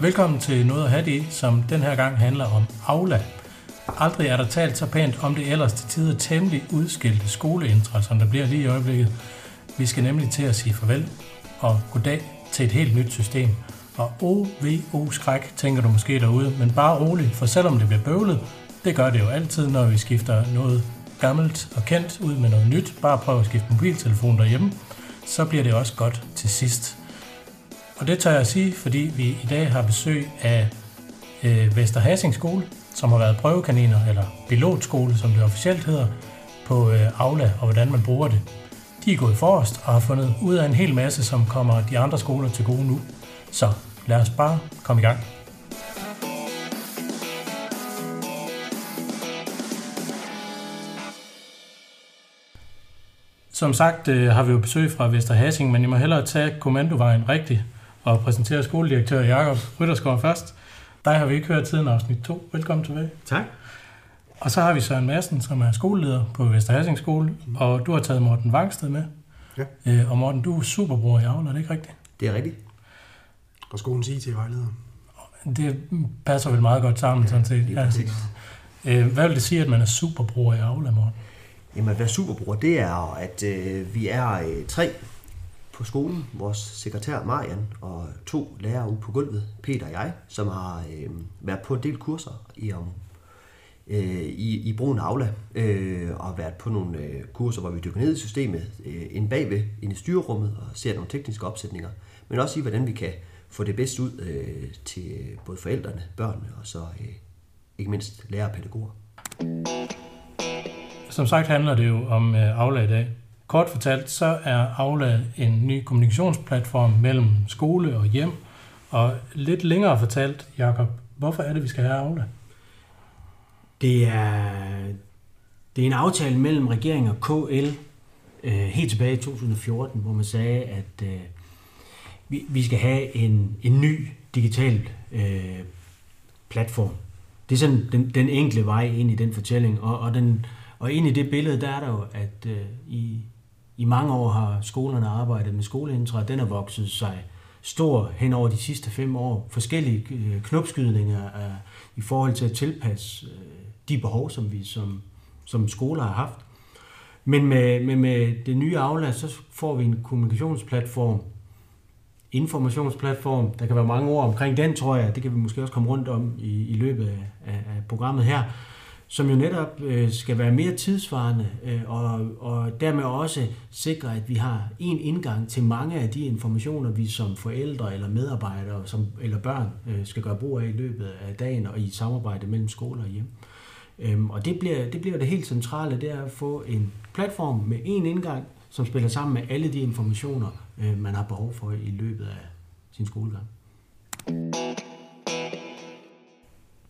Velkommen til Noget at have det, som den her gang handler om Aula. Aldrig er der talt så pænt om det ellers til tider temmelig udskilte skoleintra, som der bliver lige i øjeblikket. Vi skal nemlig til at sige farvel og goddag til et helt nyt system. Og OVO skræk, tænker du måske derude, men bare rolig, for selvom det bliver bøvlet, det gør det jo altid, når vi skifter noget gammelt og kendt ud med noget nyt. Bare prøv at skifte mobiltelefon derhjemme, så bliver det også godt til sidst. Og det tør jeg at sige, fordi vi i dag har besøg af øh, Vesterhassing Skole, som har været prøvekaniner, eller pilotskole, som det officielt hedder, på øh, Aula og hvordan man bruger det. De er gået forrest og har fundet ud af en hel masse, som kommer de andre skoler til gode nu. Så lad os bare komme i gang. Som sagt øh, har vi jo besøg fra Vesterhassing, men I må hellere tage kommandovejen rigtigt og præsentere skoledirektør Jakob Rytterskov først. Dig har vi ikke hørt siden afsnit 2. Velkommen tilbage. Tak. Og så har vi Søren Madsen, som er skoleleder på Vesterhasing Skole, og du har taget Morten Vangsted med. Ja. Øh, og Morten, du er superbror i Aula, er det ikke rigtigt? Det er rigtigt. Og skolens IT-vejleder. Det passer vel meget godt sammen, sådan set. Lige præcis. Øh, hvad vil det sige, at man er superbror i Aula, Morten? Jamen at være superbror, det er, at øh, vi er øh, tre på skolen. Vores sekretær Marian og to lærere ude på gulvet, Peter og jeg, som har øh, været på en del kurser i, om, øh, i, i brugen af Aula, øh, og været på nogle øh, kurser, hvor vi dykker ned i systemet, øh, ind bagved, ind i styrerummet, og ser nogle tekniske opsætninger, men også i, hvordan vi kan få det bedst ud øh, til både forældrene, børnene og så øh, ikke mindst lærere og pædagoger. Som sagt handler det jo om øh, Aula i dag. Kort fortalt, så er Aula en ny kommunikationsplatform mellem skole og hjem. Og lidt længere fortalt, Jakob, hvorfor er det, vi skal have Aula? Det er, det er en aftale mellem regeringen og KL øh, helt tilbage i 2014, hvor man sagde, at øh, vi, vi skal have en, en ny digital øh, platform. Det er sådan den, den enkle vej ind i den fortælling, og, og, den, og ind i det billede, der er der jo, at øh, i, i mange år har skolerne arbejdet med skoleintra, den har vokset sig stor hen over de sidste fem år. Forskellige øh, knopskydninger er, i forhold til at tilpasse øh, de behov, som vi som, som skoler har haft. Men med, med, med det nye Aula, så får vi en kommunikationsplatform, informationsplatform. Der kan være mange ord omkring den, tror jeg. Det kan vi måske også komme rundt om i, i løbet af, af, af programmet her som jo netop øh, skal være mere tidsvarende, øh, og, og dermed også sikre, at vi har en indgang til mange af de informationer, vi som forældre eller medarbejdere som, eller børn øh, skal gøre brug af i løbet af dagen og i samarbejde mellem skole og hjem. Øhm, og det bliver, det bliver det helt centrale, det er at få en platform med en indgang, som spiller sammen med alle de informationer, øh, man har behov for i løbet af sin skolegang.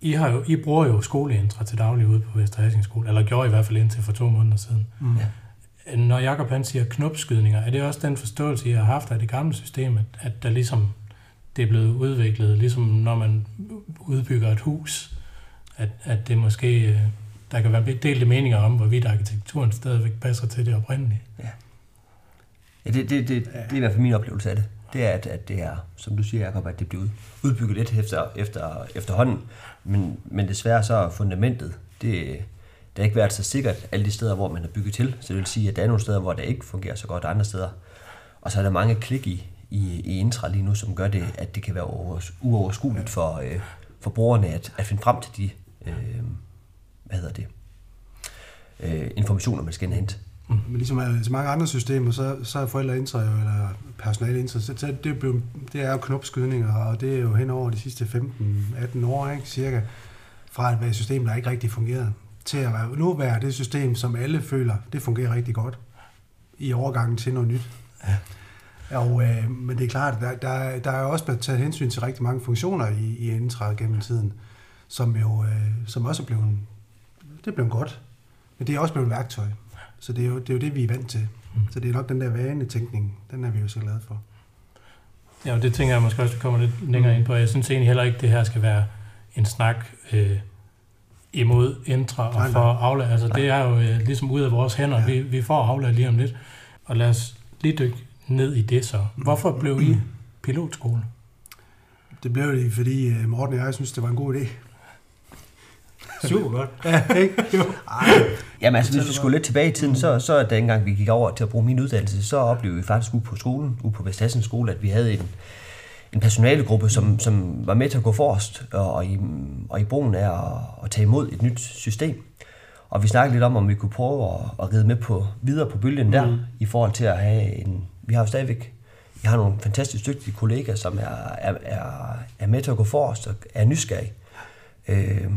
I, har jo, I bruger jo skoleintra til daglig ude på Skole, eller gjorde I, i hvert fald indtil for to måneder siden. Mm. Ja. Når Jakob han siger knopskydninger, er det også den forståelse, I har haft af det gamle system, at, at der ligesom det er blevet udviklet, ligesom når man udbygger et hus, at, at det måske, øh, der kan være delte meninger om, hvorvidt arkitekturen stadigvæk passer til det oprindelige. Ja, ja det, det, det, det er i hvert fald min oplevelse af det. Det er, at, at det er, som du siger, Jacob, at det bliver udbygget lidt efter, efter, efterhånden. Men, men desværre så er fundamentet, det, det har ikke været så sikkert alle de steder, hvor man har bygget til. Så det vil sige, at der er nogle steder, hvor det ikke fungerer så godt, og andre steder. Og så er der mange klik i, i, i intra lige nu, som gør det, at det kan være uoverskueligt for, øh, for brugerne at, at finde frem til de øh, hvad hedder det, øh, informationer, man skal indhente. Mm. Men ligesom så mange andre systemer, så, så er forældre intra, eller personale intra, så det, det, er, det er jo knopskydninger, og det er jo hen over de sidste 15-18 år, ikke, cirka, fra at være et system, der ikke rigtig fungerede, til at være, nu være det system, som alle føler, det fungerer rigtig godt i overgangen til noget nyt. Ja. Og, øh, men det er klart, der, der, der er også blevet taget hensyn til rigtig mange funktioner i, i Intra gennem tiden, som jo øh, som også er blevet, det er blevet godt, men det er også blevet værktøj. Så det er, jo, det er jo det, vi er vant til. Mm. Så det er nok den der vanetænkning, den er vi jo så glade for. Ja, og det tænker jeg måske også, vi kommer lidt længere ind på. Jeg synes egentlig heller ikke, det her skal være en snak øh, imod Intra og for Aula. Altså det er jo øh, ligesom ud af vores hænder. Ja. Vi, vi får Aula lige om lidt. Og lad os lige dykke ned i det så. Hvorfor blev I pilotskole? Det blev det, fordi øh, Morten og jeg synes, det var en god idé. Super godt. ja, ikke? Jamen altså, hvis vi skulle lidt tilbage i tiden, så, så dengang vi gik over til at bruge min uddannelse, så oplevede vi faktisk ude på skolen, ude på Vesthassen skole, at vi havde en, en personalegruppe, som, som var med til at gå forrest og, og, i, og i brugen af at, at tage imod et nyt system. Og vi snakkede lidt om, om vi kunne prøve at, at ride med på, videre på bølgen der, mm. i forhold til at have en... Vi har jo stadigvæk vi har nogle fantastisk dygtige kollegaer, som er, er, er, er med til at gå forrest og er nysgerrige. Øh,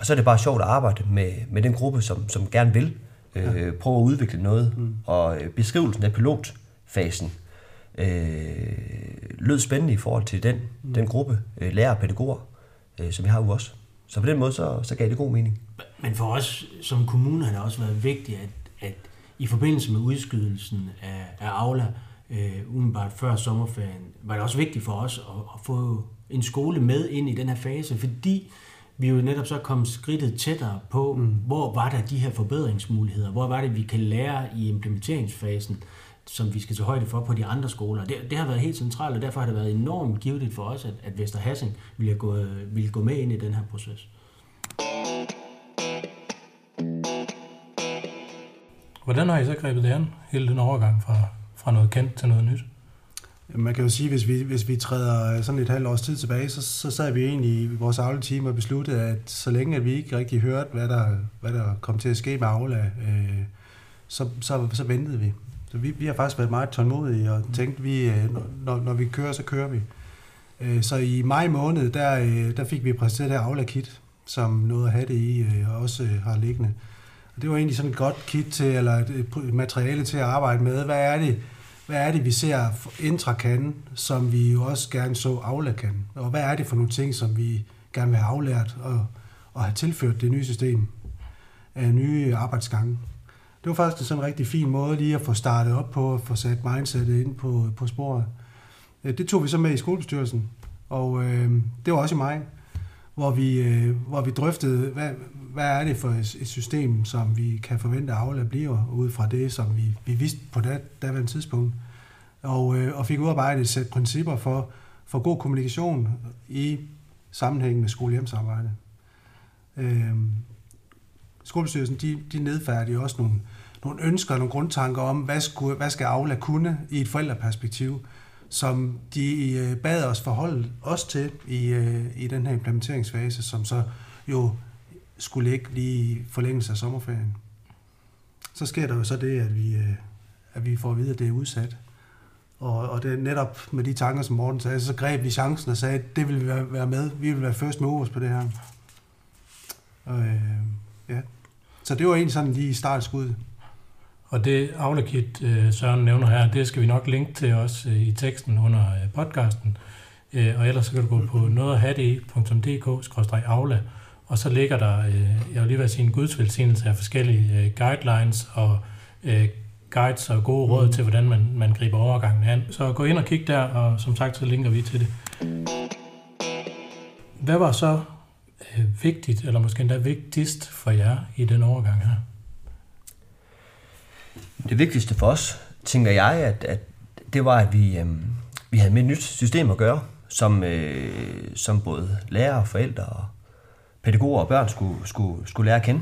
og så er det bare sjovt at arbejde med, med den gruppe, som, som gerne vil øh, prøve at udvikle noget. Mm. Og øh, beskrivelsen af pilotfasen øh, lød spændende i forhold til den, mm. den gruppe øh, lærer og pædagoger, øh, som vi har jo også. Så på den måde, så, så gav det god mening. Men for os som kommune har det også været vigtigt, at, at i forbindelse med udskydelsen af, af Aula, øh, umiddelbart før sommerferien, var det også vigtigt for os at, at få en skole med ind i den her fase, fordi vi er jo netop så kommet skridtet tættere på, mm. hvor var der de her forbedringsmuligheder, hvor var det, vi kan lære i implementeringsfasen, som vi skal tage højde for på de andre skoler. Det, det har været helt centralt, og derfor har det været enormt givet for os, at, at Vester Hassing ville gå, ville gå med ind i den her proces. Hvordan har I så grebet det an, hele den overgang fra, fra noget kendt til noget nyt? Man kan jo sige, hvis vi, hvis vi træder sådan et halvt års tid tilbage, så, så sad vi egentlig i vores avletime og besluttede, at så længe at vi ikke rigtig hørte, hvad der, hvad der kom til at ske med Aula, øh, så, så, så ventede vi. Så vi, vi har faktisk været meget tålmodige og tænkt, vi, øh, når, når vi kører, så kører vi. Øh, så i maj måned, der, øh, der fik vi præsenteret det Aula-kit, som noget at have det i, og også har liggende. Og det var egentlig sådan et godt kit til, eller et materiale til at arbejde med. Hvad er det, hvad er det, vi ser Intra kan, som vi jo også gerne så Aula kan? Og hvad er det for nogle ting, som vi gerne vil have aflært og, og have tilført det nye system af nye arbejdsgange? Det var faktisk en sådan rigtig fin måde lige at få startet op på, at få sat mindsetet ind på, på sporet. Øh, det tog vi så med i skolebestyrelsen, og øh, det var også i mig, hvor vi, øh, hvor vi drøftede, hvad, hvad er det for et system, som vi kan forvente, at Aula bliver, ud fra det, som vi, vi vidste på det daværende tidspunkt. Og, øh, og fik udarbejdet et sæt principper for, for god kommunikation i sammenhæng med skole-hjem-samarbejde. Øh, skolebestyrelsen, de, de nedfærdige også nogle, nogle ønsker, nogle grundtanker om, hvad, skulle, hvad skal Aula kunne i et forældreperspektiv, som de øh, bad os forholde os til i, øh, i den her implementeringsfase, som så jo skulle ligge lige i forlængelse af sommerferien. Så sker der jo så det, at vi, øh, at vi får at vide, at det er udsat. Og, og det er netop med de tanker, som Morten sagde, så greb vi chancen og sagde, at det vil vi være med. Vi vil være first movers på det her. Og, øh, ja. Så det var egentlig sådan lige startskud. Og det Aulakit, øh, Søren nævner her, det skal vi nok linke til os øh, i teksten under podcasten. Og ellers så kan du gå på nogethatdk.dk-aula, og så ligger der, øh, jeg vil lige være sige, en gudsvelsignelse af forskellige øh, guidelines og øh, guides og gode råd mm. til, hvordan man, man griber overgangen an. Så gå ind og kig der, og som sagt, så linker vi til det. Hvad var så øh, vigtigt, eller måske endda vigtigst for jer i den overgang her? Det vigtigste for os, tænker jeg, at, at det var, at vi, øh, vi havde med et nyt system at gøre, som, øh, som både lærere, forældre og pædagoger og børn skulle, skulle, skulle lære at kende.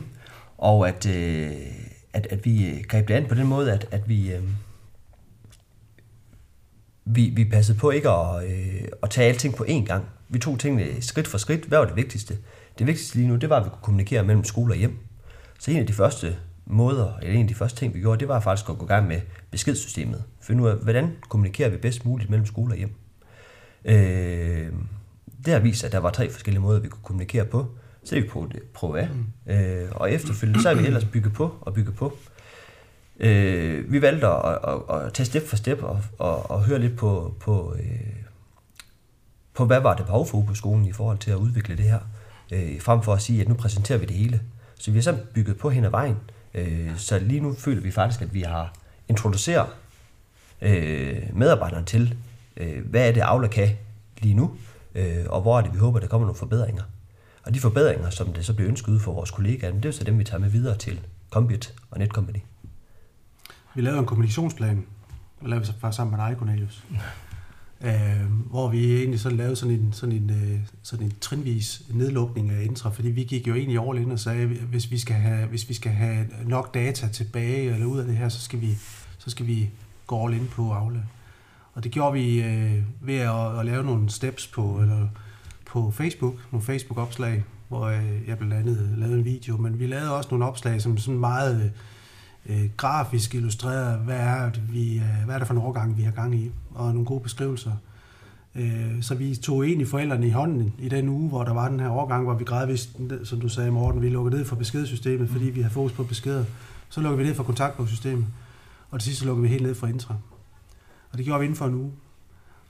Og at, øh, at, at vi øh, greb det an på den måde, at, at vi, øh, vi, vi passede på ikke at, øh, at tage alting på én gang. Vi tog tingene skridt for skridt. Hvad var det vigtigste? Det vigtigste lige nu, det var, at vi kunne kommunikere mellem skole og hjem. Så en af de første måder, eller en af de første ting, vi gjorde, det var faktisk at gå i gang med beskedssystemet. Finde ud af, hvordan kommunikerer vi bedst muligt mellem skole og hjem. Øh, det har vist, at der var tre forskellige måder, vi kunne kommunikere på. Så er vi på det, prøve af. Mm. Øh, og efterfølgende, så er vi ellers bygget på og bygget på. Øh, vi valgte at, at, at tage step for step og, og, og høre lidt på, på, øh, på, hvad var det behov for på skolen i forhold til at udvikle det her. Øh, frem for at sige, at nu præsenterer vi det hele. Så vi har så bygget på hen ad vejen. Øh, så lige nu føler vi faktisk, at vi har introduceret øh, medarbejderne til, øh, hvad er det, Aula kan lige nu, øh, og hvor er det, vi håber, der kommer nogle forbedringer. Og de forbedringer, som det så bliver ønsket ud for vores kollegaer, det er så dem, vi tager med videre til Combit og Netcompany. Vi lavede en kommunikationsplan, og lavede vi faktisk sammen med dig, Cornelius. øh, hvor vi egentlig så lavede sådan en, sådan en, øh, sådan en trinvis nedlukning af Intra, fordi vi gik jo egentlig all in og sagde, at hvis vi skal have, hvis vi skal have nok data tilbage eller ud af det her, så skal vi, så skal vi gå all in på Aula. Og det gjorde vi øh, ved at, at lave nogle steps på, eller på Facebook, nogle Facebook-opslag, hvor øh, jeg blandt andet lavede en video, men vi lavede også nogle opslag, som sådan meget øh, grafisk illustrerede, hvad er, det, vi, øh, hvad er det for en overgang, vi har gang i, og nogle gode beskrivelser. Øh, så vi tog egentlig forældrene i hånden i den uge, hvor der var den her overgang, hvor vi gradvist, som du sagde Morten, vi lukkede ned for beskedsystemet, fordi vi har fokus på beskeder. Så lukkede vi ned for kontaktbogsystemet, og til sidst så lukkede vi helt ned for intra. Og det gjorde vi inden for en uge.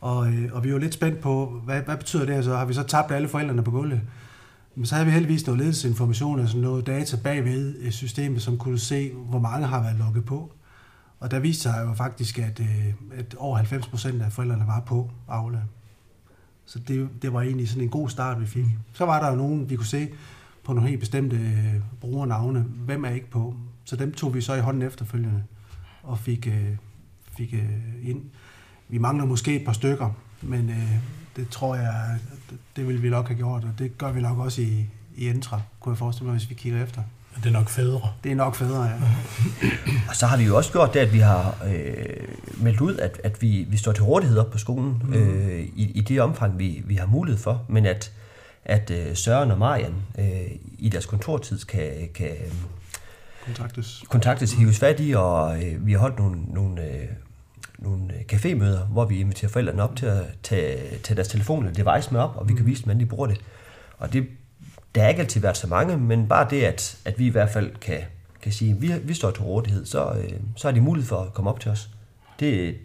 Og, øh, og vi var lidt spændt på, hvad, hvad betyder det her så? Har vi så tabt alle forældrene på gulvet? Men så havde vi heldigvis noget ledelsesinformation, altså noget data bagved systemet, som kunne se, hvor mange har været logget på. Og der viste sig jo faktisk, at, øh, at over 90 procent af forældrene var på Aula. Så det, det var egentlig sådan en god start, vi fik. Så var der jo nogen, vi kunne se på nogle helt bestemte øh, brugernavne, hvem er ikke på. Så dem tog vi så i hånden efterfølgende og fik, øh, fik ind. Vi mangler måske et par stykker, men det tror jeg, det vil vi nok have gjort, og det gør vi nok også i, i Entra, kunne jeg forestille mig, hvis vi kigger efter. Det er nok federe. Det er nok federe, ja. og så har vi jo også gjort det, at vi har øh, meldt ud, at, at vi, vi står til rådighed op på skolen mm. øh, i, i det omfang, vi, vi har mulighed for, men at, at øh, Søren og Marian øh, i deres kontortid kan, kan kontaktes, kontaktes hives fat i, og øh, vi har holdt nogle, nogle øh, nogle øh, cafémøder, hvor vi inviterer forældrene op til at tage, tage deres telefon eller device med op, og vi kan mm. vise dem, hvordan de bruger det. Og det, der har ikke altid været så mange, men bare det, at, at vi i hvert fald kan, kan sige, at vi, vi står til rådighed, så, øh, så har de mulighed for at komme op til os. Det,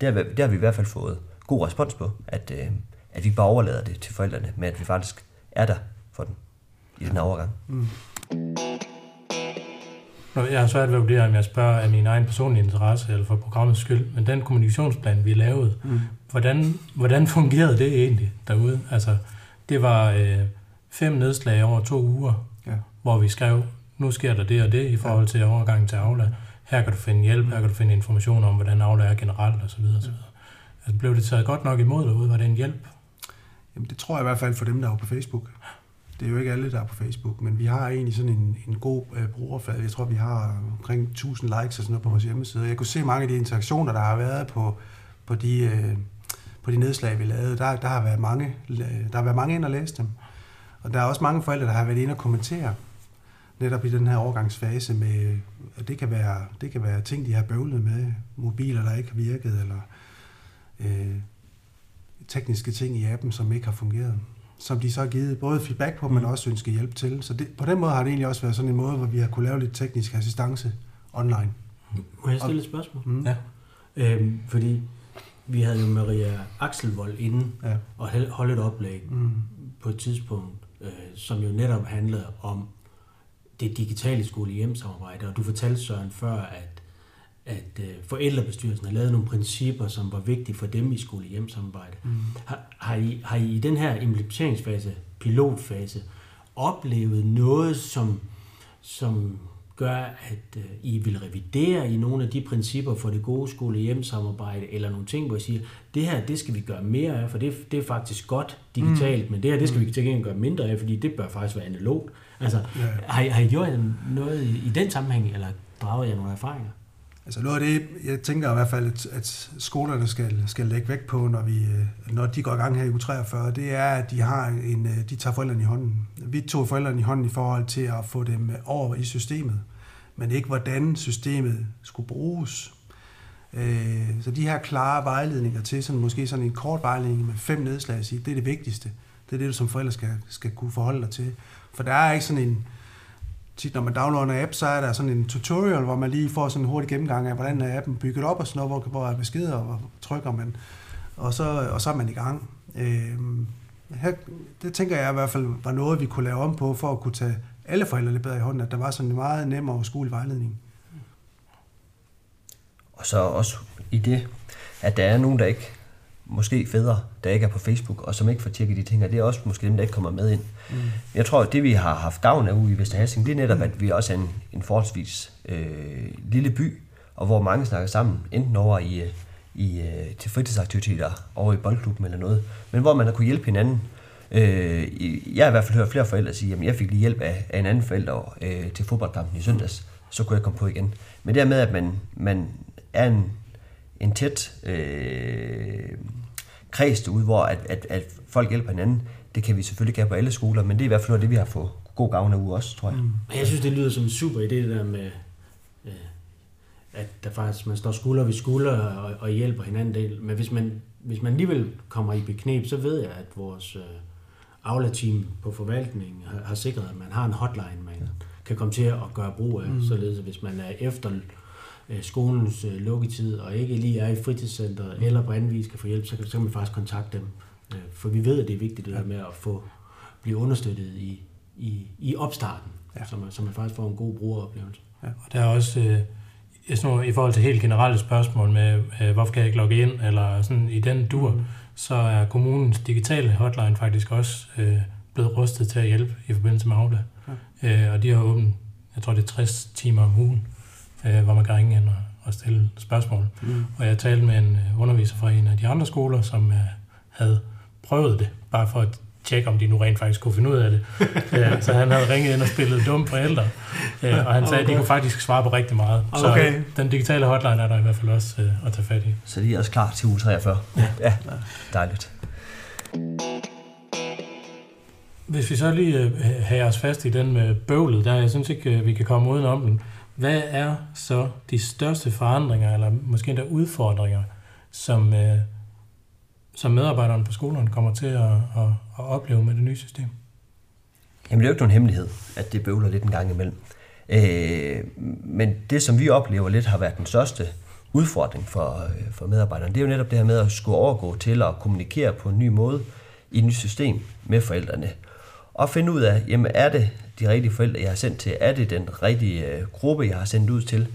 det, har, det har vi i hvert fald fået god respons på, at, øh, at vi bare overlader det til forældrene, men at vi faktisk er der for dem i den overgang. Mm. Jeg har svært ved at vurdere, om jeg spørger af min egen personlige interesse eller for programmets skyld, men den kommunikationsplan, vi lavede, mm. hvordan, hvordan fungerede det egentlig derude? Altså, det var øh, fem nedslag over to uger, ja. hvor vi skrev, nu sker der det og det i forhold til overgangen til Aula. Her kan du finde hjælp, her kan du finde information om, hvordan Aula er generelt osv. osv. Altså, blev det taget godt nok imod derude? Var det en hjælp? Jamen, det tror jeg i hvert fald for dem, der var på Facebook. Det er jo ikke alle, der er på Facebook, men vi har egentlig sådan en, en god øh, brugerflade. Jeg tror, vi har omkring 1000 likes og sådan noget på vores hjemmeside. Jeg kunne se mange af de interaktioner, der har været på, på, de, øh, på de nedslag, vi lavede. Der, der, har været mange, der har været mange ind og læse dem. Og der er også mange forældre, der har været inde og kommentere netop i den her overgangsfase med, og det kan være, det kan være ting, de har bøvlet med, mobiler, der ikke har virket, eller øh, tekniske ting i appen, som ikke har fungeret som de så har givet både feedback på, men også ønsker hjælp til. Så det, på den måde har det egentlig også været sådan en måde, hvor vi har kunne lave lidt teknisk assistance online. Må jeg stille et spørgsmål? Mm. Ja. Øhm, fordi vi havde jo Maria Axelvold inde ja. og holdt et oplæg mm. på et tidspunkt, øh, som jo netop handlede om det digitale skole-hjem-samarbejde. Og du fortalte, Søren, før, at at øh, forældrebestyrelsen har lavet nogle principper, som var vigtige for dem i skole-hjem-samarbejde. Mm. Har, har, I, har I i den her implementeringsfase, pilotfase, oplevet noget, som, som gør, at øh, I vil revidere i nogle af de principper for det gode skole-hjem-samarbejde, eller nogle ting, hvor I siger, det her, det skal vi gøre mere af, for det, det er faktisk godt digitalt, mm. men det her, det skal vi mm. til gengæld gøre mindre af, fordi det bør faktisk være analogt. Altså, ja. har, I, har I gjort noget i, i den sammenhæng, eller draget jer nogle erfaringer? Altså noget af det, jeg tænker i hvert fald, at, at skolerne skal, skal lægge vægt på, når, vi, øh, når de går i gang her i u 43, det er, at de, har en, øh, de tager forældrene i hånden. Vi tog forældrene i hånden i forhold til at få dem over i systemet, men ikke hvordan systemet skulle bruges. Øh, så de her klare vejledninger til, sådan, måske sådan en kort vejledning med fem nedslag, det er det vigtigste. Det er det, du som forældre skal, skal kunne forholde dig til. For der er ikke sådan en, tit når man downloader en app, så er der sådan en tutorial, hvor man lige får sådan en hurtig gennemgang af, hvordan er appen bygget op og sådan noget, hvor, hvor er beskeder, og hvor trykker man, og så, og så er man i gang. Øh, her, det tænker jeg i hvert fald var noget, vi kunne lave om på, for at kunne tage alle forældre lidt bedre i hånden, at der var sådan en meget nem og overskuelig vejledning. Og så også i det, at der er nogen, der ikke måske fædre, der ikke er på Facebook, og som ikke får tjekket de ting, og det er også måske dem, der ikke kommer med ind. Mm. Jeg tror, at det vi har haft gavn af ude i Vesterhassing, det er netop, at vi også er en, en forholdsvis øh, lille by, og hvor mange snakker sammen, enten over i, i, øh, til fritidsaktiviteter over i boldklubben eller noget, men hvor man har kunne hjælpe hinanden. Øh, jeg har i hvert fald hørt flere forældre sige, at jeg fik lige hjælp af, af en anden forælder øh, til fodboldkampen i søndags, så kunne jeg komme på igen. Men det med, at man, man er en, en tæt øh, kreds derude, hvor at, at, at folk hjælper hinanden, det kan vi selvfølgelig gøre på alle skoler, men det er i hvert fald noget af det, vi har fået god gavn af uge også, tror jeg. Mm. Jeg synes, det lyder som en super idé, det der med, øh, at der faktisk, man står skulder ved skulder og, og hjælper hinanden del. Men hvis man, hvis man alligevel kommer i beknep, så ved jeg, at vores øh, Aula-team på forvaltningen har, har sikret, at man har en hotline, man kan komme til at gøre brug af, mm. således at hvis man er efter skolens øh, lukketid, og ikke lige er i fritidscenteret, mm. eller vis kan få hjælp, så kan, så kan man faktisk kontakte dem. Øh, for vi ved, at det er vigtigt det der med at få blive understøttet i, i, i opstarten, ja. så, man, så man faktisk får en god brugeroplevelse. Ja. Og der er også, øh, sådan, i forhold til helt generelle spørgsmål med, øh, hvorfor kan jeg ikke logge ind, eller sådan i den dur, mm. så er kommunens digitale hotline faktisk også øh, blevet rustet til at hjælpe i forbindelse med Aula. Ja. Øh, og de har åbent, jeg tror det er 60 timer om ugen, øh, hvor man kan ringe ind og, og stille spørgsmål. Mm. Og jeg talte med en øh, underviser fra en af de andre skoler, som øh, havde prøvet det, bare for at tjekke, om de nu rent faktisk kunne finde ud af det. ja, så han havde ringet ind og spillet dumme forældre, ja, og han sagde, okay. at de kunne faktisk svare på rigtig meget. Så okay. den digitale hotline er der i hvert fald også øh, at tage fat i. Så de er også klar til uge 43. Ja, ja dejligt. Hvis vi så lige øh, har os fast i den med bøvlet, der jeg synes ikke, øh, vi kan komme uden om den. Hvad er så de største forandringer, eller måske endda udfordringer, som, øh, som medarbejderne på skolerne kommer til at, at, at opleve med det nye system? Jamen det er jo ikke nogen hemmelighed, at det bøvler lidt en gang imellem. Øh, men det, som vi oplever lidt, har været den største udfordring for, øh, for medarbejderne, det er jo netop det her med at skulle overgå til at kommunikere på en ny måde i et nyt system med forældrene. Og finde ud af, jamen er det de rigtige forældre, jeg har sendt til? Er det den rigtige øh, gruppe, jeg har sendt ud til?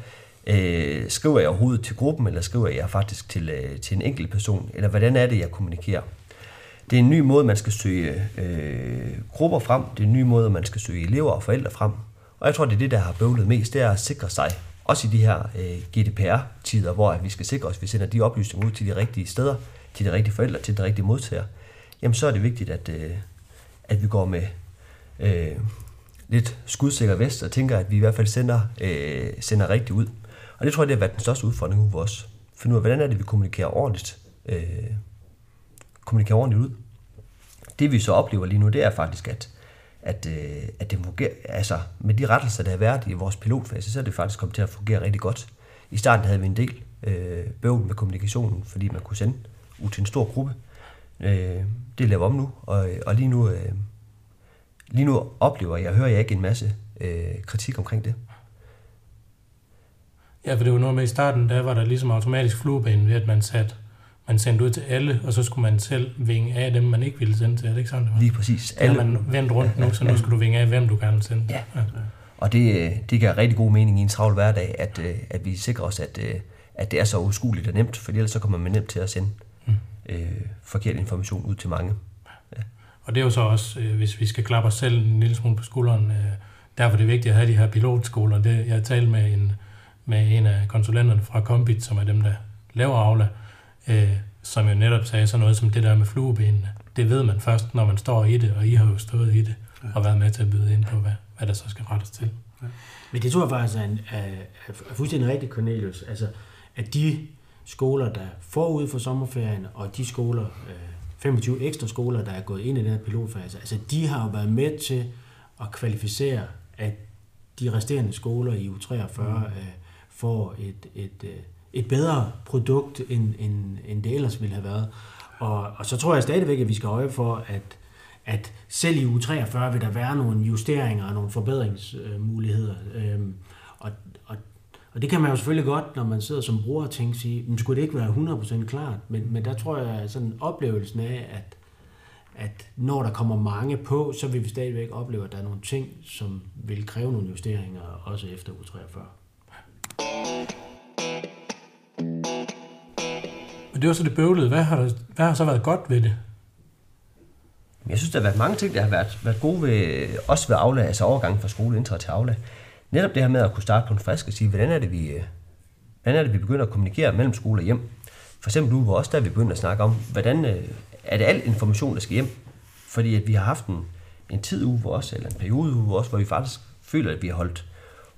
Øh, skriver jeg overhovedet til gruppen, eller skriver jeg faktisk til, øh, til en enkelt person? Eller hvordan er det, jeg kommunikerer? Det er en ny måde, man skal søge øh, grupper frem. Det er en ny måde, man skal søge elever og forældre frem. Og jeg tror, det er det, der har bøvlet mest, det er at sikre sig, også i de her øh, GDPR-tider, hvor vi skal sikre os, at vi sender de oplysninger ud til de rigtige steder, til de rigtige forældre, til de rigtige modtager. Jamen så er det vigtigt, at, øh, at vi går med øh, lidt skudsikker vest og tænker, at vi i hvert fald sender, øh, sender rigtigt ud. Og det tror jeg, det har været den største udfordring for os. Finde ud af, hvordan er det, vi kommunikerer ordentligt, øh, kommunikerer ordentligt ud. Det vi så oplever lige nu, det er faktisk, at, at, øh, at det fungerer, altså med de rettelser, der har været i vores pilotfase, så er det faktisk kommet til at fungere rigtig godt. I starten havde vi en del øh, bøvl med kommunikationen, fordi man kunne sende ud til en stor gruppe. Øh, det laver om nu, og, og lige nu, øh, lige nu oplever jeg, hører jeg ikke en masse øh, kritik omkring det. Ja, for det var noget med i starten, der var der ligesom automatisk flueben ved, at man satte man sendte ud til alle, og så skulle man selv vinge af dem, man ikke ville sende til. Er det ikke sådan, det var? Lige præcis. Alle. Man vendt rundt nu, så nu skal du vinge af, hvem du gerne vil sende. Ja. ja. Og det, det giver rigtig god mening i en travl hverdag, at, øh, at vi sikrer os, at, øh, at det er så uskueligt og nemt, for ellers så kommer man nemt til at sende mm. øh, forkert information ud til mange. Og det er jo så også, øh, hvis vi skal klappe os selv en lille smule på skulderen, øh, derfor er det vigtigt at have de her pilotskoler. Det, jeg talte med en, med en af konsulenterne fra Combit, som er dem, der laver Aula, øh, som jo netop sagde sådan noget som det der med fluebenene. Det ved man først, når man står i det, og I har jo stået i det, ja. og været med til at byde ind på, hvad, hvad der så skal rettes til. Ja. Men det tror jeg faktisk er, en, er, er fuldstændig rigtigt, Cornelius. Altså, at de skoler, der forud for sommerferien, og de skoler, øh, 25 ekstra skoler, der er gået ind i den her pilotfase, altså de har jo været med til at kvalificere, at de resterende skoler i U43 mm. øh, får et, et, et, øh, et bedre produkt, end, end, end det ellers ville have været. Og, og så tror jeg stadigvæk, at vi skal øje for, at, at selv i u 43 vil der være nogle justeringer og nogle forbedringsmuligheder. Og, og det kan man jo selvfølgelig godt, når man sidder som bruger og tænker sige, men skulle det ikke være 100% klart? Men, men der tror jeg sådan oplevelsen af, at, at når der kommer mange på, så vil vi stadigvæk opleve, at der er nogle ting, som vil kræve nogle justeringer, også efter u 43. Men det var så det bøvlede. Hvad har, hvad har så været godt ved det? Jeg synes, der har været mange ting, der har været, været gode ved, også ved Aula, altså overgangen fra skole til Aula. Netop det her med at kunne starte på en frisk og sige, hvordan er det, vi, øh, hvordan er det, vi begynder at kommunikere mellem skole og hjem. for eksempel nu, var også der, vi begyndte at snakke om, hvordan øh, er det al information, der skal hjem? Fordi at vi har haft en, en tid uge hvor også, eller en periode uge hvor også, hvor vi faktisk føler, at vi har holdt,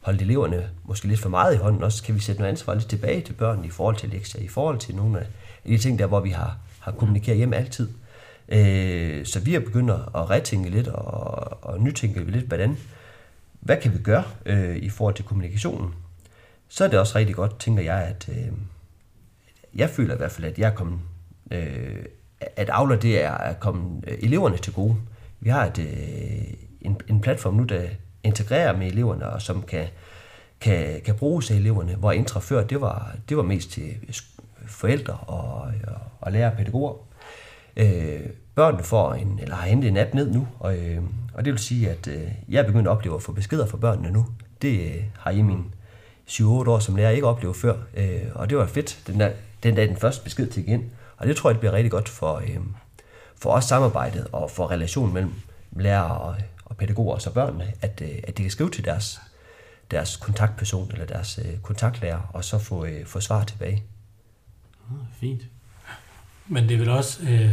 holdt eleverne måske lidt for meget i hånden. Også kan vi sætte noget ansvar lidt tilbage til børnene i forhold til lektier, i forhold til nogle af de ting der, hvor vi har, har kommunikeret hjem altid. Øh, så vi har begyndt at retænke lidt og, og nytænke lidt, hvordan, hvad kan vi gøre øh, i forhold til kommunikationen? Så er det også rigtig godt, tænker jeg, at øh, jeg føler i hvert fald, at jeg er kommet, øh, at Aula det er at komme øh, eleverne til gode. Vi har et, øh, en, en platform nu, der integrerer med eleverne, og som kan, kan, kan bruges af eleverne, hvor Intra før, det var, det var mest til øh, forældre og, og, og lærere og pædagoger. Øh, børnene får en, eller har hentet en app ned nu, og, øh, og det vil sige, at øh, jeg er begyndt at opleve at få beskeder fra børnene nu. Det øh, har I min 7-8 år som lærer ikke oplevet før, øh, og det var fedt, den, der, den dag den første besked til igen. Og det tror jeg, det bliver rigtig godt for, øh, for os samarbejdet og for relationen mellem lærere og, og pædagoger og så børnene, at, øh, at de kan skrive til deres, deres kontaktperson eller deres øh, kontaktlærer, og så få, øh, få svar tilbage. Ah, fint. Men det er vel også... Øh,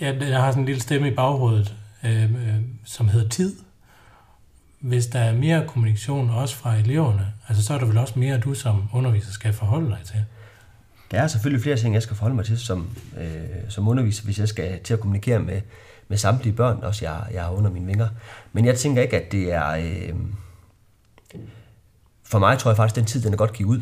jeg, jeg har sådan en lille stemme i baghovedet, øh, øh, som hedder tid. Hvis der er mere kommunikation også fra eleverne, altså så er der vel også mere, du som underviser skal forholde dig til. Der er selvfølgelig flere ting, jeg skal forholde mig til som, øh, som underviser, hvis jeg skal til at kommunikere med, med samtlige børn, også jeg, jeg har under mine vinger. Men jeg tænker ikke, at det er... Øh, for mig tror jeg faktisk, at den tid, den er godt givet ud.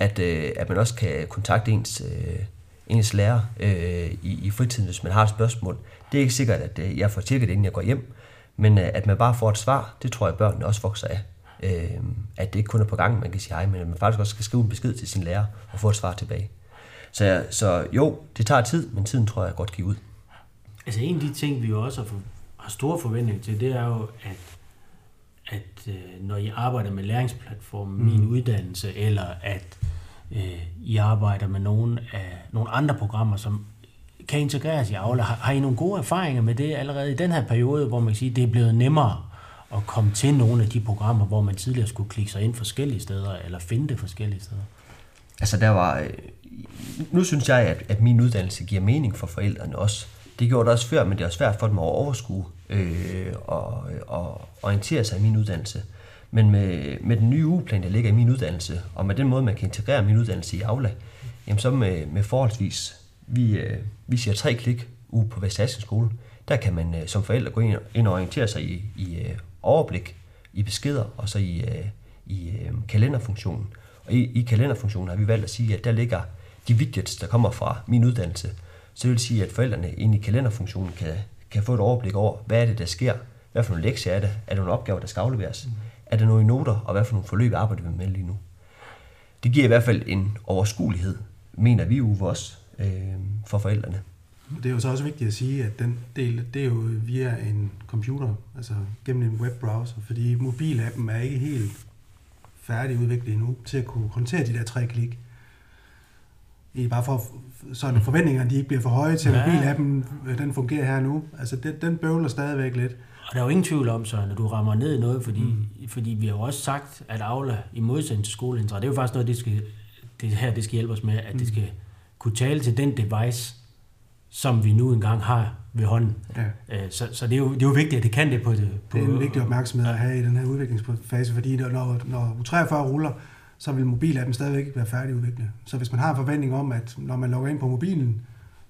At, øh, at man også kan kontakte ens, øh, ens lærer øh, i, i fritiden, hvis man har et spørgsmål. Det er ikke sikkert, at øh, jeg får tjekket det, inden jeg går hjem. Men øh, at man bare får et svar, det tror jeg, børnene også vokser af. Øh, at det ikke kun er på gang, man kan sige hej, men at man faktisk også skal skrive en besked til sin lærer og få et svar tilbage. Så, så jo, det tager tid, men tiden tror jeg godt givet ud. Altså en af de ting, vi jo også har, for, har store forventninger til, det er jo, at, at øh, når I arbejder med læringsplatformen, mm. min uddannelse, eller at i arbejder med nogle, af, nogle andre programmer, som kan integreres i Aula. Har, har I nogle gode erfaringer med det allerede i den her periode, hvor man kan sige, det er blevet nemmere at komme til nogle af de programmer, hvor man tidligere skulle klikke sig ind forskellige steder, eller finde det forskellige steder? Altså der var... Øh, nu synes jeg, at, at min uddannelse giver mening for forældrene også. Det gjorde det også før, men det er svært for dem at overskue øh, og, øh, og orientere sig i min uddannelse. Men med, med den nye ugeplan, der ligger i min uddannelse, og med den måde, man kan integrere min uddannelse i Aula, jamen så med, med forholdsvis, vi, øh, vi siger tre klik uge på Vestasian skole, der kan man øh, som forældre gå ind, ind og orientere sig i, i øh, overblik, i beskeder, og så i, øh, i øh, kalenderfunktionen. Og i, i kalenderfunktionen har vi valgt at sige, at der ligger de widgets, der kommer fra min uddannelse. Så det vil sige, at forældrene ind i kalenderfunktionen kan, kan få et overblik over, hvad er det, der sker, hvad for nogle lektier er det, er der nogle opgaver, der skal afleveres, mm er der nogle noter, og hvad for nogle forløb arbejder vi med lige nu. Det giver i hvert fald en overskuelighed, mener vi jo også, øh, for forældrene. Det er jo så også vigtigt at sige, at den del, det er jo via en computer, altså gennem en webbrowser, fordi mobilappen er ikke helt færdigudviklet endnu til at kunne håndtere de der tre klik. I bare for, så forventningerne de ikke bliver for høje til, at mobilappen den fungerer her nu. Altså det, den bøvler stadigvæk lidt. Og der er jo ingen tvivl om, så når du rammer ned i noget, fordi, mm. fordi vi har jo også sagt, at Aula i modsætning til skoleintra, det er jo faktisk noget, det, skal, det her det skal hjælpe os med, at mm. det skal kunne tale til den device, som vi nu engang har ved hånden. Ja. Øh, så, så det, er jo, det er jo vigtigt, at det kan det på det. På, det er en vigtig opmærksomhed at have i den her udviklingsfase, fordi når, når U43 ruller, så vil mobilappen stadigvæk ikke være færdigudviklet. Så hvis man har en forventning om, at når man logger ind på mobilen,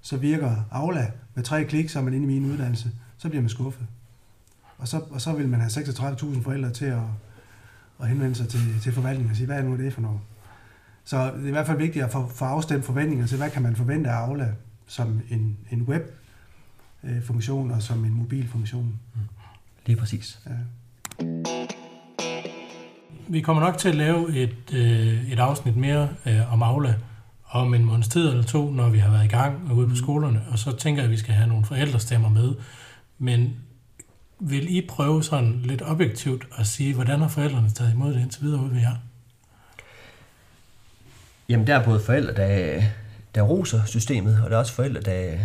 så virker Aula med tre klik, så er man inde i min uddannelse, så bliver man skuffet. Og så, og så vil man have 36.000 forældre til at, at henvende sig til, til forvaltningen og sige, hvad er nu det for noget? Så det er i hvert fald vigtigt at få, få afstemt forventninger til, hvad kan man forvente af Aula som en, en web-funktion og som en mobilfunktion. Lige præcis. Ja. Vi kommer nok til at lave et, øh, et afsnit mere øh, om Aula om en måneds tid eller to, når vi har været i gang ude på mm. skolerne, og så tænker jeg, at vi skal have nogle forældrestemmer med. Men vil I prøve sådan lidt objektivt at sige, hvordan har forældrene taget imod det indtil videre ude ved jer? Jamen, der er både forældre, der, der roser systemet, og der er også forældre, der,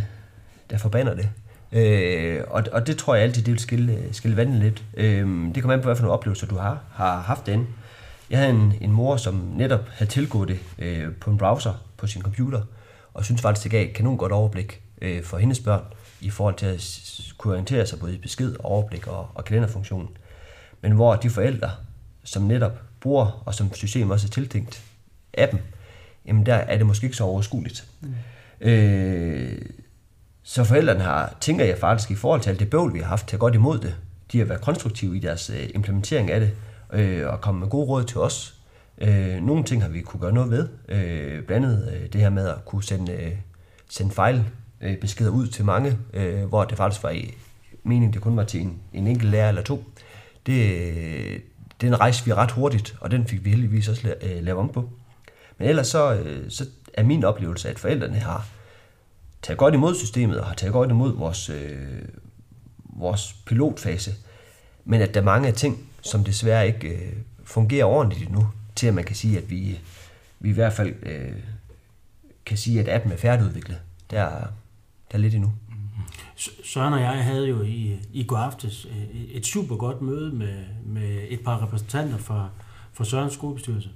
der forbander det. Øh, og, og det tror jeg altid, det vil skille, skille vandet lidt. Øh, det kommer an på, hvad for nogle oplevelser du har, har haft den. Jeg havde en, en mor, som netop havde tilgået det øh, på en browser på sin computer, og synes faktisk, det gav et kanon godt overblik øh, for hendes børn, i forhold til at kunne orientere sig både i besked, overblik og, og kalenderfunktionen. Men hvor de forældre, som netop bruger, og som systemet også er tiltænkt, appen, jamen der er det måske ikke så overskueligt. Mm. Øh, så forældrene har, tænker jeg faktisk, i forhold til alt det bøvl, vi har haft, taget godt imod det. De har været konstruktive i deres øh, implementering af det, øh, og kommet med gode råd til os. Øh, nogle ting har vi kunne gøre noget ved. Øh, blandt andet øh, det her med at kunne sende, øh, sende fejl øh, beskeder ud til mange, øh, hvor det faktisk var i meningen, det kun var til en, en enkelt lærer eller to. Det, den rejste vi ret hurtigt, og den fik vi heldigvis også la- øh, lavet om på. Men ellers så, øh, så er min oplevelse, at forældrene har taget godt imod systemet og har taget godt imod vores, øh, vores pilotfase, men at der er mange ting, som desværre ikke øh, fungerer ordentligt endnu, til at man kan sige, at vi, vi i hvert fald øh, kan sige, at appen er færdigudviklet. Der der er lidt endnu. Søren og jeg havde jo i, i går aftes øh, et super godt møde med, med et par repræsentanter fra, fra Sørens skolebestyrelse.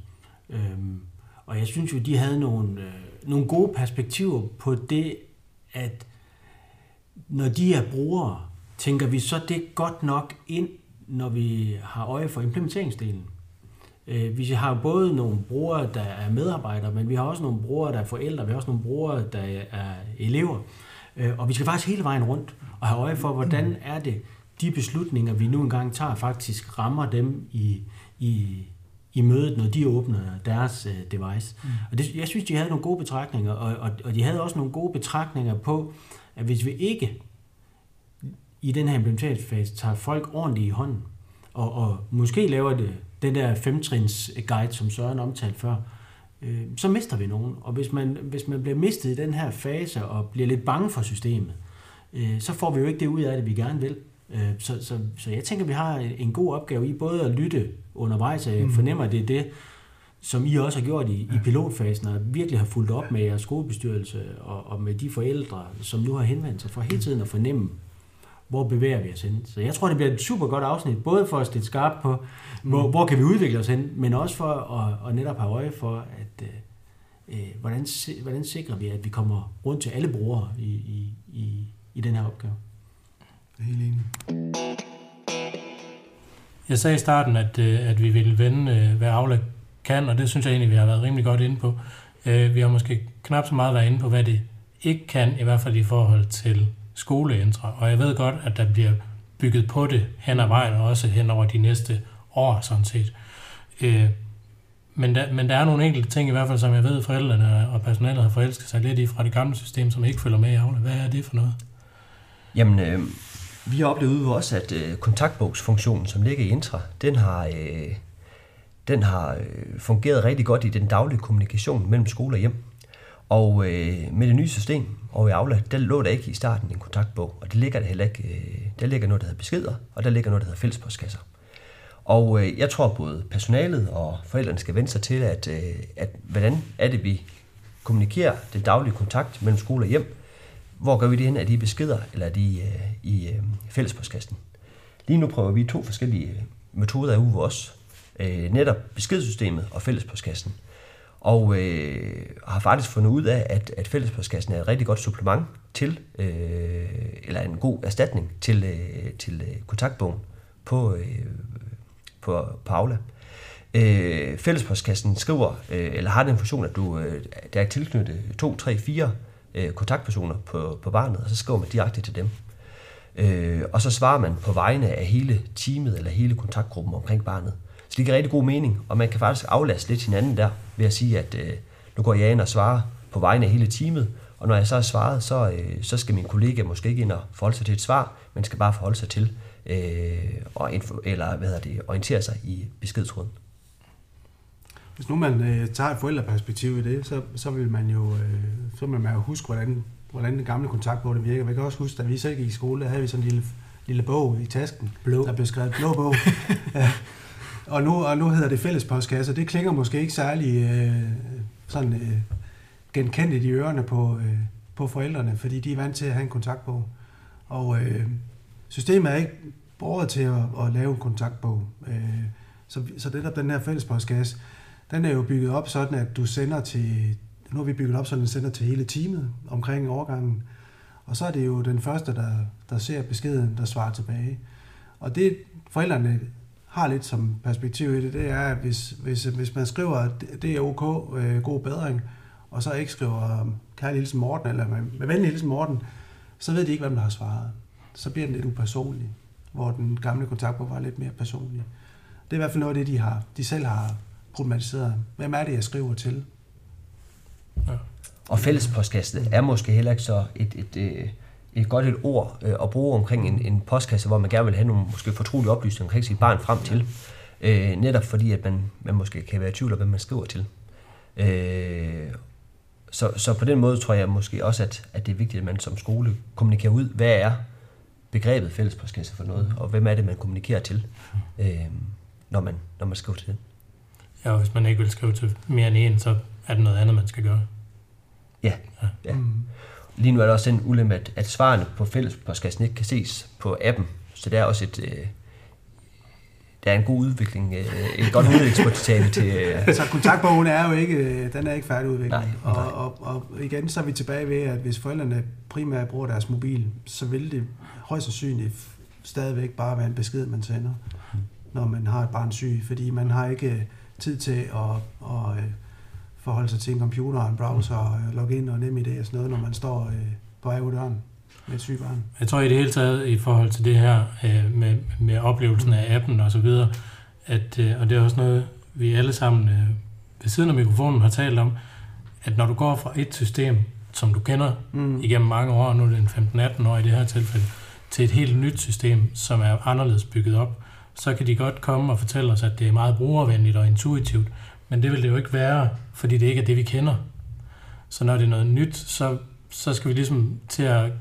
Øhm, og jeg synes jo, de havde nogle, øh, nogle gode perspektiver på det, at når de er brugere, tænker vi så det godt nok ind, når vi har øje for implementeringsdelen. Øh, Vi har både nogle brugere, der er medarbejdere, men vi har også nogle brugere, der er forældre, vi har også nogle brugere, der er elever. Øh, og vi skal faktisk hele vejen rundt og have øje for, hvordan er det, de beslutninger, vi nu engang tager, faktisk rammer dem i, i, i mødet, når de åbner deres øh, device. Mm. Og det, jeg synes, de havde nogle gode betragtninger, og, og, og de havde også nogle gode betragtninger på, at hvis vi ikke i den her implementeringsfase tager folk ordentligt i hånden, og, og måske laver det den der femtrins guide, som Søren omtalte før, øh, så mister vi nogen. Og hvis man, hvis man bliver mistet i den her fase og bliver lidt bange for systemet, øh, så får vi jo ikke det ud af det, vi gerne vil. Øh, så, så, så jeg tænker, vi har en god opgave i både at lytte undervejs, og jeg fornemmer, at det er det, som I også har gjort i, i pilotfasen, og virkelig har fulgt op med jeres skolebestyrelse og, og med de forældre, som nu har henvendt sig for hele tiden at fornemme, hvor bevæger vi os hen. Så jeg tror, det bliver et super godt afsnit, både for at stille skarpt på, hvor, hvor kan vi udvikle os hen, men også for at, at netop have øje for, at øh, øh, hvordan, hvordan sikrer vi, at vi kommer rundt til alle brugere i, i, i, i den her opgave. Helt enig. Jeg sagde i starten, at, øh, at vi ville vende, øh, hvad Aula kan, og det synes jeg egentlig, vi har været rimelig godt inde på. Vi har måske knap så meget været inde på, hvad det ikke kan, i hvert fald i forhold til skoleændre, Og jeg ved godt, at der bliver bygget på det hen ad vejen, og også hen over de næste år, sådan set. Øh, Men der, men der er nogle enkelte ting, i hvert fald, som jeg ved, forældrene og personalet har forelsket sig lidt i fra det gamle system, som ikke følger med i Aula. Hvad er det for noget? Jamen, øh, vi har oplevet ude også, at øh, kontaktbogsfunktionen, som ligger i Intra, den har, øh, den har øh, fungeret rigtig godt i den daglige kommunikation mellem skole og hjem. Og øh, med det nye system over i Aula, der lå der ikke i starten en kontaktbog, og det ligger der heller ikke. Øh, der ligger noget, der hedder beskeder, og der ligger noget, der hedder fællespostkasser. Og øh, jeg tror, både personalet og forældrene skal vende sig til, at, øh, at hvordan er det, vi kommunikerer den daglige kontakt mellem skole og hjem. Hvor gør vi det hen? Er de i beskeder, eller er de øh, i øh, fællespostkassen? Lige nu prøver vi to forskellige øh, metoder af uge hos os. Øh, netop beskedsystemet og fællespostkassen. Og øh, har faktisk fundet ud af, at, at fællespostkassen er et rigtig godt supplement til, øh, eller en god erstatning til, øh, til øh, kontaktbogen på, øh, på, på Aula. Øh, fællespostkassen skriver, øh, eller har den funktion, at du, øh, der er tilknyttet to, tre, fire øh, kontaktpersoner på, på barnet, og så skriver man direkte til dem. Øh, og så svarer man på vegne af hele teamet eller hele kontaktgruppen omkring barnet. Så det giver rigtig god mening, og man kan faktisk aflaste lidt hinanden der, ved at sige, at øh, nu går jeg ind og svarer på vegne af hele teamet, og når jeg så har svaret, så, øh, så skal min kollega måske ikke ind og forholde sig til et svar, men skal bare forholde sig til øh, og info, eller hvad hedder det, orientere sig i beskedtråden. Hvis nu man øh, tager et forældreperspektiv i det, så, så vil man jo øh, så vil man jo huske, hvordan, hvordan den gamle kontaktbog det virker. Man kan også huske, da vi selv gik i skole, der havde vi sådan en lille, lille bog i tasken, Blå. der blev skrevet blå bog. og, nu, og nu hedder det fælles postkasse. Det klinger måske ikke særlig øh, sådan øh, genkendeligt i ørerne på, øh, på forældrene, fordi de er vant til at have en kontaktbog. Og øh, systemet er ikke båret til at, at lave en kontaktbog. Øh, så, så det der, den her fælles postkasse, den er jo bygget op sådan, at du sender til, nu har vi bygget op sådan en sender til hele teamet omkring overgangen, og så er det jo den første, der, der ser beskeden, der svarer tilbage. Og det forældrene har lidt som perspektiv i det, det er, at hvis, hvis, hvis man skriver, at det er ok, øh, god bedring, og så ikke skriver kærlig hilsen Morten, eller med, med venlig hilsen Morten, så ved de ikke, hvem der har svaret. Så bliver den lidt upersonlig, hvor den gamle kontaktbog var lidt mere personlig. Det er i hvert fald noget af det, de, har, de selv har problematiseret. Hvem er det, jeg skriver til? Ja. Og fællespodkasse er måske heller ikke så et, et, et, et godt et ord øh, at bruge omkring en, en postkasse, hvor man gerne vil have nogle måske fortrolige oplysninger omkring sit barn frem til. Øh, netop fordi, at man, man måske kan være i tvivl om, hvem man skriver til. Øh, så, så på den måde tror jeg måske også, at, at det er vigtigt, at man som skole kommunikerer ud, hvad er begrebet fællespostkasse for noget, og hvem er det, man kommunikerer til, øh, når, man, når man skriver til det. Ja, og hvis man ikke vil skrive til mere end en, så er det noget andet, man skal gøre. Ja. ja. ja. Mm. Lige nu er der også den ulempe, at, at svarene på fællespostkassen ikke kan ses på appen, så det er også et, øh, der er en god udvikling, øh, et godt udviklingspotentiale til... Øh... Så kontaktbogen er jo ikke, den er ikke færdigudviklet. Nej, nej. Og, og, og, igen så er vi tilbage ved, at hvis forældrene primært bruger deres mobil, så vil det højst sandsynligt stadigvæk bare være en besked, man sender, når man har et barn syg, fordi man har ikke tid til at, at, at forholde sig til en computer en browser og logge ind og nem idé og sådan noget, når man står øh, på vej ud døren med et sygt barn. Jeg tror i det hele taget i forhold til det her øh, med, med oplevelsen af appen og så videre, at, øh, og det er også noget, vi alle sammen øh, ved siden af mikrofonen har talt om, at når du går fra et system, som du kender mm. igennem mange år, nu er det en 15-18 år i det her tilfælde, til et helt nyt system, som er anderledes bygget op, så kan de godt komme og fortælle os, at det er meget brugervenligt og intuitivt, men det vil det jo ikke være, fordi det ikke er det, vi kender. Så når det er noget nyt, så, så skal vi ligesom til at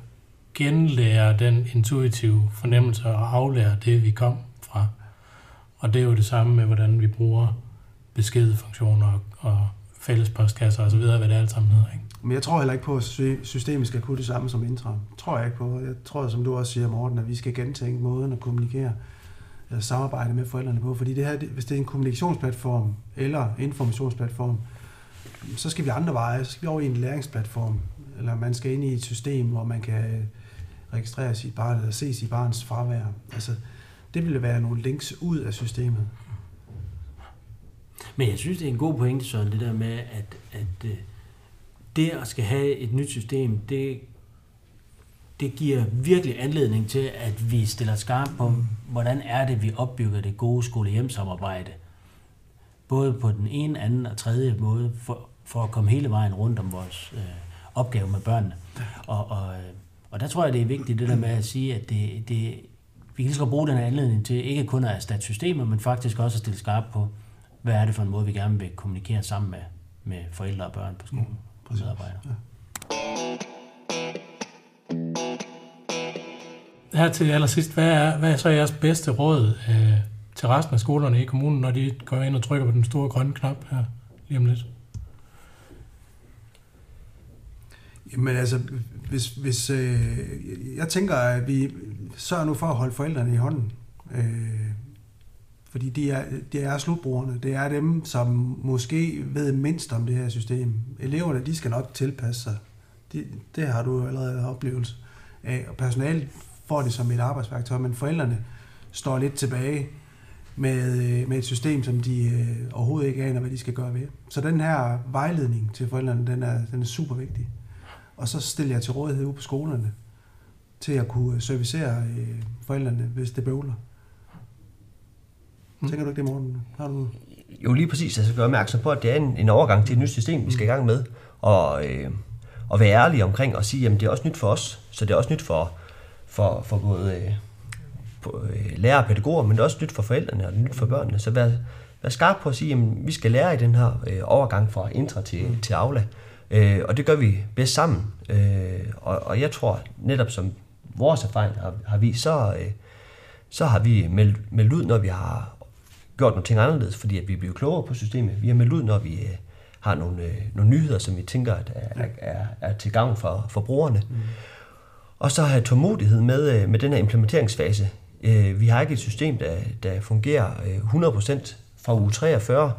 genlære den intuitive fornemmelse og aflære det, vi kom fra. Og det er jo det samme med, hvordan vi bruger beskedfunktioner og fælles postkasser osv., hvad det alt sammen hedder. Ikke? Men jeg tror heller ikke på, at systemet skal kunne det samme som intra. Tror jeg ikke på. Jeg tror, som du også siger, Morten, at vi skal gentænke måden at kommunikere Øh, samarbejde med forældrene på. Fordi det her, hvis det er en kommunikationsplatform eller informationsplatform, så skal vi andre veje. Så skal vi over i en læringsplatform. Eller man skal ind i et system, hvor man kan øh, registrere sit barn eller se sit barns fravær. Altså, det ville være nogle links ud af systemet. Men jeg synes, det er en god pointe, Søren, det der med, at, at øh, det at skal have et nyt system, det, det giver virkelig anledning til, at vi stiller skarpt på, hvordan er det, vi opbygger det gode skole-hjem-samarbejde. Både på den ene, anden og tredje måde, for, for at komme hele vejen rundt om vores øh, opgave med børnene. Og, og, og der tror jeg, det er vigtigt det der med at sige, at det, det, vi kan lige så bruge den anledning til ikke kun at erstatte systemer, men faktisk også at stille skarpt på, hvad er det for en måde, vi gerne vil kommunikere sammen med, med forældre og børn på skolen mm, og medarbejdere. Ja. Her til allersidst, hvad er, hvad er så jeres bedste råd øh, til resten af skolerne i kommunen, når de går ind og trykker på den store grønne knap her lige om lidt? Jamen altså, hvis, hvis øh, jeg tænker, at vi sørger nu for at holde forældrene i hånden. Øh, fordi de er, de er slutbrugerne. Det er dem, som måske ved mindst om det her system. Eleverne, de skal nok tilpasse sig. De, det har du allerede oplevelse af. Og personalet får det som et arbejdsværktøj, men forældrene står lidt tilbage med, øh, med et system, som de øh, overhovedet ikke aner, hvad de skal gøre ved. Så den her vejledning til forældrene, den er, den er super vigtig. Og så stiller jeg til rådighed ude på skolerne til at kunne servicere øh, forældrene, hvis det bøvler. Mm. Tænker du ikke det, Morten? Har du... Jo, lige præcis. Altså gøre opmærksom på, at det er en, en overgang til et nyt system, vi skal i gang med. Og, øh, og være ærlige omkring og sige, at det er også nyt for os. Så det er også nyt for, for, for både øh, for, øh, lærere og pædagoger, men også nyt for forældrene og nyt for børnene. Så vær, vær skarp på at sige, at vi skal lære i den her øh, overgang fra intra til, mm. til Aula. Øh, og det gør vi bedst sammen. Øh, og, og jeg tror netop som vores erfaring har, har vist, så, øh, så har vi meldt, meldt ud, når vi har gjort nogle ting anderledes, fordi at vi bliver klogere på systemet. Vi har meldt ud, når vi øh, har nogle, øh, nogle nyheder, som vi tænker at er, er, er til gavn for, for brugerne. Mm. Og så have tålmodighed med, øh, med den her implementeringsfase. Øh, vi har ikke et system, der, der fungerer øh, 100% fra uge 43.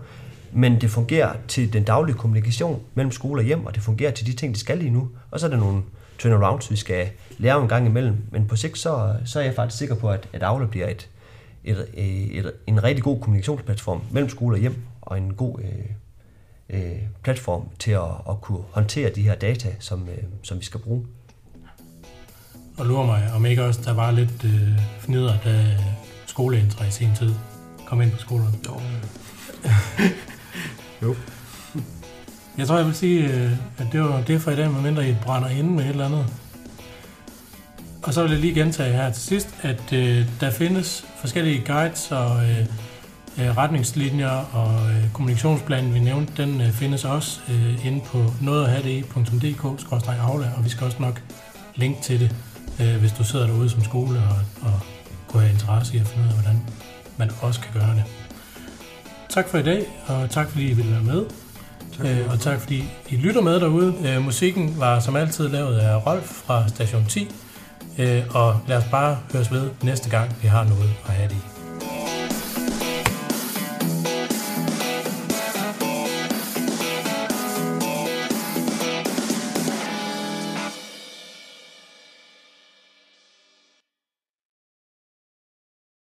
men det fungerer til den daglige kommunikation mellem skole og hjem, og det fungerer til de ting, de skal lige nu. Og så er der nogle turnarounds, vi skal lære en gang imellem. Men på sigt, så, så er jeg faktisk sikker på, at, at Aula bliver et, et, et, et, en rigtig god kommunikationsplatform mellem skole og hjem, og en god øh, øh, platform til at, at kunne håndtere de her data, som, øh, som vi skal bruge. Og lurer mig, om ikke også der var lidt øh, fnider, da skoleintra i sin tid kom ind på skolen. Jo. Jo. Jeg tror, jeg vil sige, øh, at det var det for i dag, medmindre I brænder inde med et eller andet. Og så vil jeg lige gentage her til sidst, at øh, der findes forskellige guides og øh, øh, retningslinjer og øh, kommunikationsplanen, vi nævnte, den øh, findes også øh, inde på nogetahde.dk-aula, og vi skal også nok linke til det, øh, hvis du sidder derude som skole og, og kunne have interesse i at finde ud af, hvordan man også kan gøre det. Tak for i dag, og tak fordi I ville være med. Tak. Øh, og tak fordi I lytter med derude. Øh, musikken var som altid lavet af Rolf fra Station 10. Øh, og lad os bare høres ved næste gang, vi har noget at have det i.